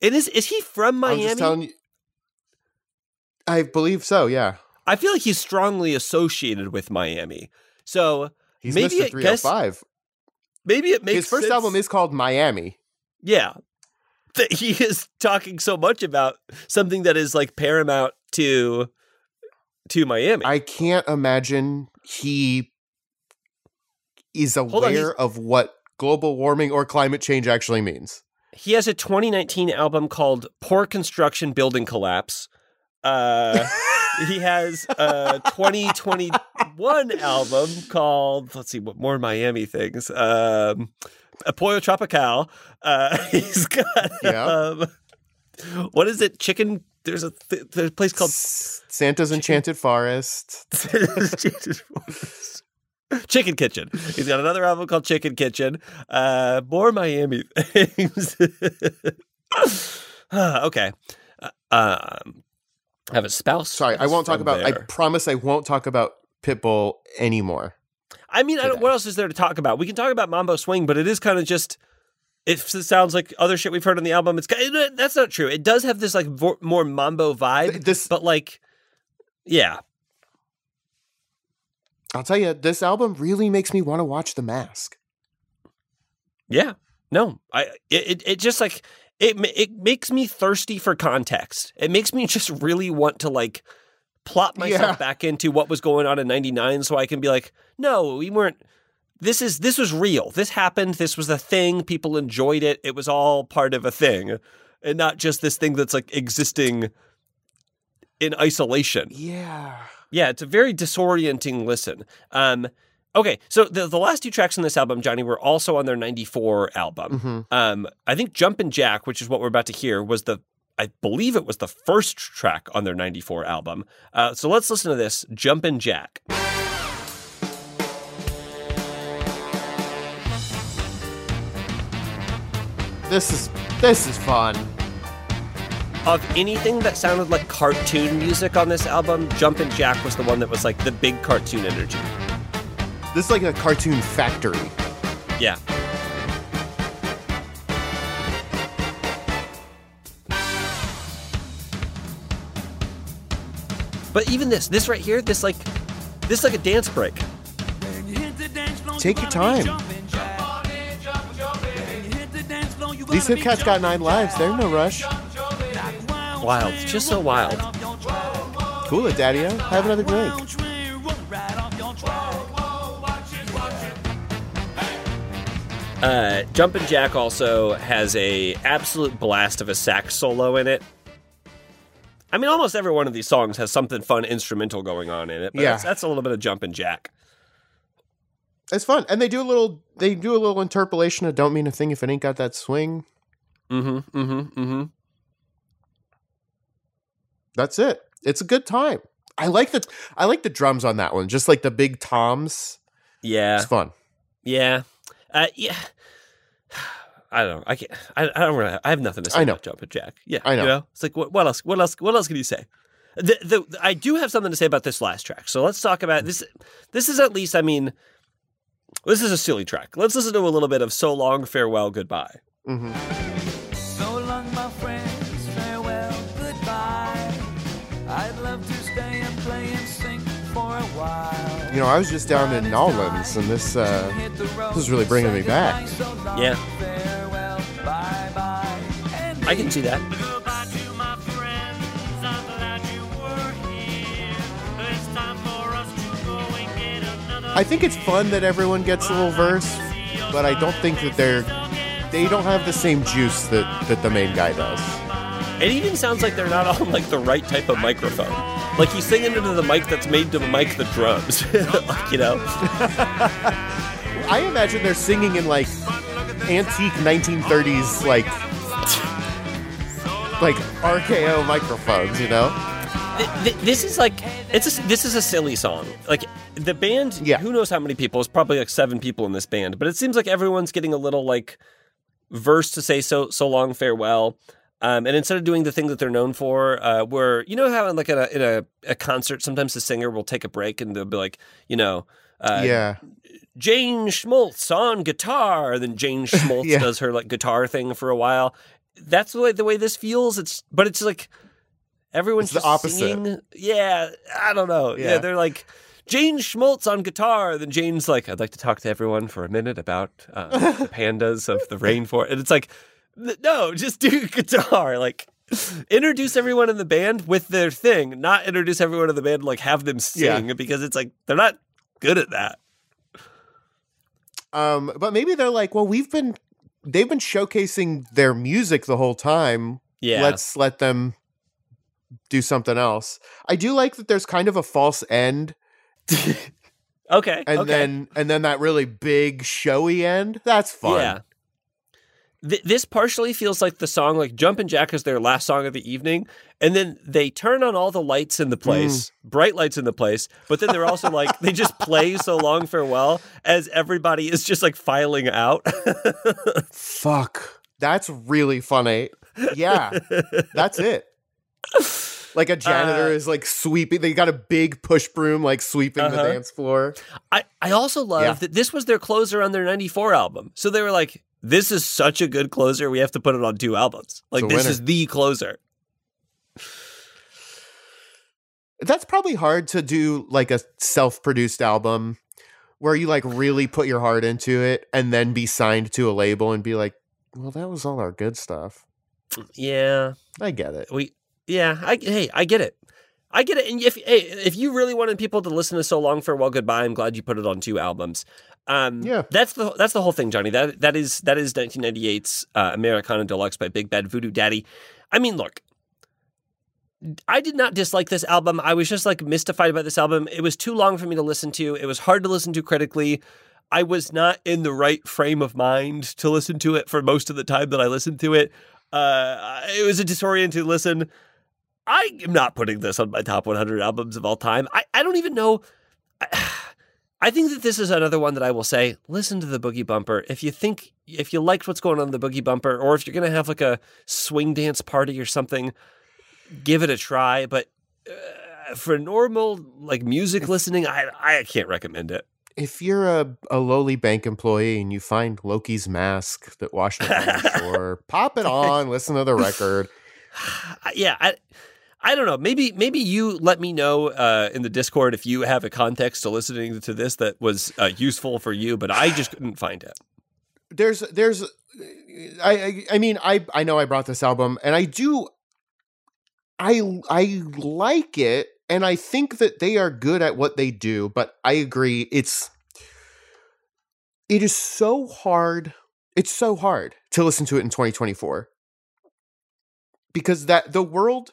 It is is he from Miami? I believe so. Yeah, I feel like he's strongly associated with Miami. So he's Maybe Mr. it guess- 305. maybe it makes His first sense- album is called Miami. Yeah. That he is talking so much about something that is like paramount to to Miami. I can't imagine he is aware he's- of what global warming or climate change actually means. He has a 2019 album called Poor Construction Building Collapse. Uh, he has a 2021 album called, let's see, what more Miami things? Um, Apoyo Tropical. Uh, he's got, Yeah. um, what is it? Chicken. There's a, th- there's a place called S- Santa's Enchanted Forest. Chicken Kitchen. He's got another album called Chicken Kitchen. Uh, more Miami things. okay. Uh, um, have a spouse. Sorry, I won't talk about. I promise I won't talk about Pitbull anymore. I mean, I don't, what else is there to talk about? We can talk about Mambo Swing, but it is kind of just. It sounds like other shit we've heard on the album. It's it- that's not true. It does have this like vo- more mambo vibe, This, but like, yeah, I'll tell you, this album really makes me want to watch The Mask. Yeah. No. I it, it just like it it makes me thirsty for context. It makes me just really want to like plot myself Yeah. back into what was going on in 99 so I can be like, "No, we weren't this is this was real. This happened. This was a thing. People enjoyed it. It was all part of a thing, and not just this thing that's like existing in isolation. Yeah. Yeah, it's a very disorienting listen. Um, okay, so the the last two tracks on this album, Johnny, were also on their '94 album. Mhm. Um, I think "Jumpin' Jack," which is what we're about to hear, was the I believe it was the first track on their '94 album. Uh, so let's listen to this "Jumpin' Jack." This is this is fun. Of anything that sounded like cartoon music on this album, "Jumpin' Jack" was the one that was like the big cartoon energy. This is like a cartoon factory. Yeah. But even this, this right here, this like, this is like a dance break. Take your time. These hip cats got nine lives. They're in no rush. Wild, just so wild. Cool it, Daddy. Have another drink. Uh, Jumpin' Jack also has a absolute blast of a sax solo in it. I mean, almost every one of these songs has something fun instrumental going on in it. But Yeah. that's, that's a little bit of Jumpin' Jack. It's fun, and they do a little. They do a little interpolation of "Don't mean a thing if it ain't got that swing." Mm-hmm. Mm-hmm. Mm-hmm. That's it. It's a good time. I like the I like the drums on that one. Just like the big toms. Yeah. It's fun. Yeah, uh, yeah. I don't know. I can't. I, I don't. Really, I have nothing to say I know. about Jumpin' Jack. Yeah, I know. You know, it's like what, what else? What else? What else can you say? The, the, I do have something to say about this last track. So let's talk about this. This is at least. I mean, this is a silly track. Let's listen to a little bit of "So Long, Farewell, Goodbye." hmm You know, I was just down in Nolans, and this uh, Hit the road, this is really bringing me back. goodbye, so long, Yeah. farewell, bye-bye. And I can see that. Goodbye to my friends. I'm glad you were here. It's time for us to go and get another. I think it's fun that everyone gets a little verse, but I don't think that they're they don't have the same juice that that the main guy does. It even sounds like they're not on like the right type of microphone. Like he's singing into the mic that's made to mic the drums. like, you know. I imagine they're singing in like antique 1930s like like RKO microphones, you know? Th- th- this is like it's a, this is a silly song. Like the band, Yeah. who knows how many people? It's probably like seven people in this band, but it seems like everyone's getting a little like verse to say so so long farewell. Um, and instead of doing the thing that they're known for, uh, where you know how in like in a, in a, a concert, sometimes the singer will take a break and they'll be like, you know, uh, yeah. Jane Schmaltz on guitar. And then Jane Schmaltz Yeah. does her like guitar thing for a while. That's the way the way this feels. It's but it's like everyone's It's the opposite. singing. Yeah, I don't know. Yeah. Yeah. they're like Jane Schmaltz on guitar. Then Jane's like, I'd like to talk to everyone for a minute about uh, the pandas of the rainforest. And it's like, no, just do guitar. Like. Introduce everyone in the band with their thing, not introduce everyone in the band like have them Yeah. sing because it's like they're not good at that. Um but maybe they're like, well, we've been they've been showcasing their music the whole time. Yeah. Let's let them do something else. I do like that there's kind of a false end Okay. and okay. then and then that really big showy end. That's fun. Yeah. Th- this partially feels like the song, like Jumpin' Jack is their last song of the evening. And then they turn on all the lights in the place, bright lights in the place. But then they're also like, they just play So Long Farewell as everybody is just like filing out. Fuck. That's really funny. Yeah. that's it. Like a janitor Uh, is like sweeping. They got a big push broom like sweeping the Uh-huh. dance floor. I, I also love Yeah. that this was their closer on their 94 album. So they were like, this is such a good closer. We have to put it on two albums. Like, this is the closer. That's probably hard to do like a self-produced album where you like really put your heart into it and then be signed to a label and be like, "Well, that was all our good stuff." Yeah. I get it. We, yeah, I, hey, I get it. I get it. And if hey, if you really wanted people to listen to "So Long Farewell Goodbye," I'm glad you put it on two albums. Um, Yeah. that's the that's the whole thing, Johnny. That that is that is 1998's uh, Americana Deluxe by Big Bad Voodoo Daddy. I mean, look, I did not dislike this album. I was just like mystified by this album. It was too long for me to listen to. It was hard to listen to critically. I was not in the right frame of mind to listen to it for most of the time that I listened to it. Uh, it was a disorienting listen. I am not putting this on my top 100 albums of all time. I, I don't even know. I, I think that this is another one that I will say listen to the Boogie Bumper. If you think, if you liked what's going on in the Boogie Bumper, or if you're going to have like a swing dance party or something, give it a try. But uh, for normal like music listening, I, I can't recommend it. If you're a, a lowly bank employee and you find Loki's mask that washed up on the shore, pop it on, listen to the record. Yeah, I, I don't know. Maybe maybe you let me know uh, in the Discord if you have a context to listening to this that was uh, useful for you, but I just couldn't find it. there's there's I, I I mean I I know I brought this album and I do I I like it and I think that they are good at what they do but I agree it's it is so hard it's so hard to listen to it in 2024 because that the world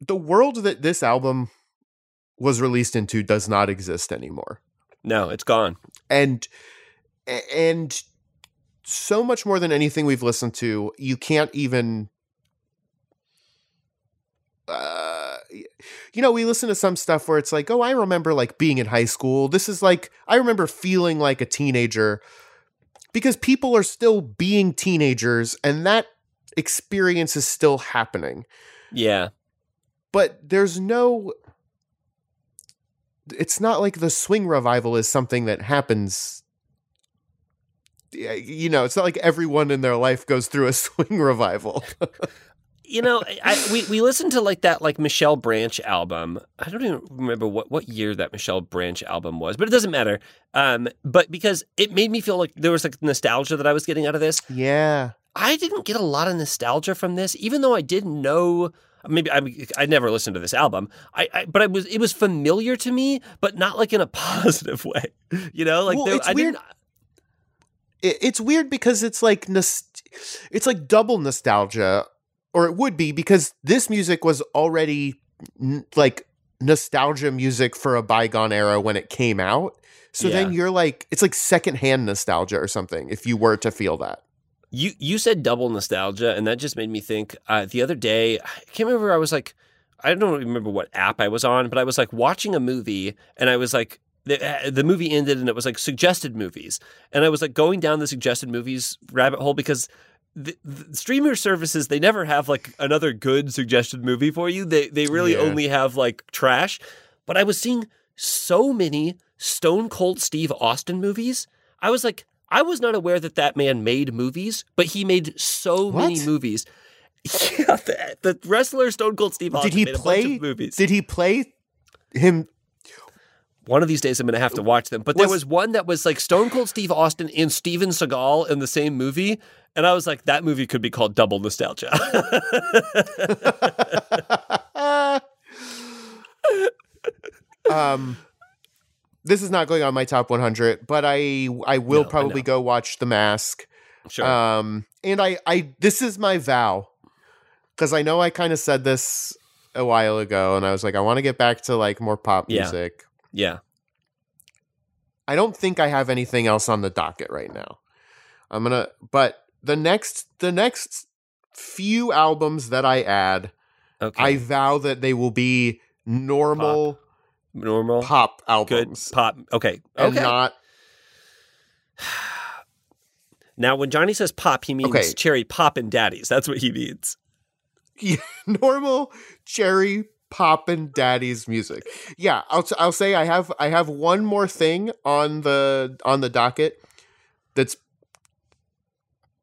the world that this album was released into does not exist anymore. No, it's gone. and and so much more than anything we've listened to you can't even uh you know we listen to some stuff where it's like oh i remember like being in high school. This is like i remember feeling like a teenager because people are still being teenagers and that experience is still happening. Yeah, but there's no it's not like the swing revival is something that happens you know it's not like everyone in their life goes through a swing revival you know, I, we we listened to like that like Michelle Branch album. I don't even remember what what year that Michelle Branch album was, but it doesn't matter. Um, but because it made me feel like there was like nostalgia that I was getting out of this. yeah I didn't get a lot of nostalgia from this, even though I didn't know. Maybe I I never listened to this album. I, I but I was it was familiar to me, but not like in a positive way. You know, like Well, there, it's I weird. it, it's weird because it's like it's like double nostalgia or it would be because this music was already n- like nostalgia music for a bygone era when it came out so then you're like it's like secondhand nostalgia or something if you were to feel that You you said double nostalgia, and that just made me think. Uh, the other day, I can't remember. I was like, I don't remember what app I was on, but I was like watching a movie, and I was like, the, uh, the movie ended, and it was like suggested movies, and I was like going down the suggested movies rabbit hole because. The, the streamer services they never have like another good suggested movie for you they they really Yeah. only have like trash but i was seeing so many stone cold steve austin movies i was like i was not aware that that man made movies but he made so many movies. Yeah the, the wrestler stone cold steve austin did he made a bunch play of movies. did he play him? One of these days i'm gonna have to watch them but there Was- was one that was like stone cold steve austin and steven seagal in the same movie and i was like that movie could be called double nostalgia. Um this is not going on my top 100 but i i will No, probably know. go watch the mask sure Um, and I, I, this is my vow because I know I kind of said this a while ago, and I was like, I want to get back to like more pop Yeah. music. yeah I don't think I have anything else on the docket right now. I'm gonna, but the next, the next few albums that I add, okay I vow that they will be normal normal pop, good albums, pop okay and okay not now when johnny says pop he means Okay. Cherry Poppin' Daddies that's what he means normal cherry pop and daddies music. Yeah, I'll I'll say I have I have one more thing on the on the docket that's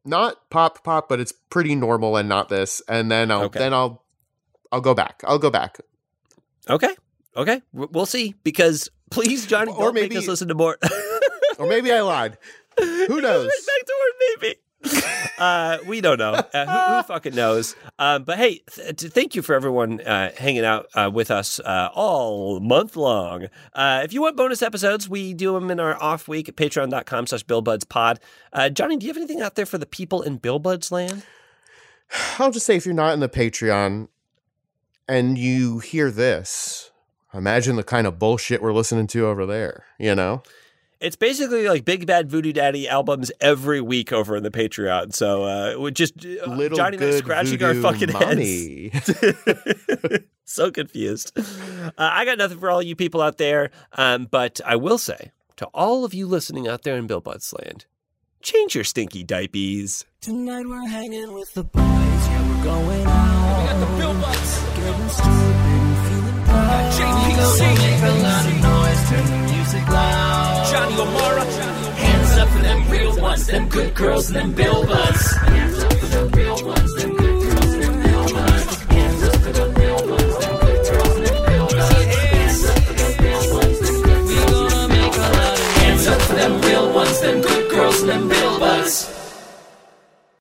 not pop pop, but it's pretty normal and not this. And then I'll Okay. then I'll I'll go back. I'll go back. Okay. Okay. We'll see. Because please, Johnny, Or don't maybe- make us listen to more. Or maybe I lied. Who knows? right back to maybe. Uh, we don't know. Uh, who, who fucking knows? Um, but hey, th- thank you for everyone uh, hanging out uh, with us uh, all month long. Uh, if you want bonus episodes, we do them in our off week at patreon.com slash billbudspod. Uh, Johnny, do you have anything out there for the people in Bill Buds land? I'll just say if you're not in the Patreon and you hear this, imagine the kind of bullshit we're listening to over there, you know? It's basically like Big Bad Voodoo Daddy albums every week over in the Patreon. So uh, we just uh, Little Johnny and I scratching our voodoo fucking heads. so confused. Uh, I got nothing for all you people out there, um, but I will say to all of you listening out there in Bill Buds land, change your stinky diapers. Tonight we're hanging with the boys, yeah, we're going out. We got the Bill JPC. Make a lot of noise, turn the music loud. Johnny O'Mara. Hands up for them real ones, them good girls and them bill. Hands up for them real ones, them good girls and them bill. Hands up for them real ones, them good girls them bill. Hands up for them real ones, them good girls them bill buds.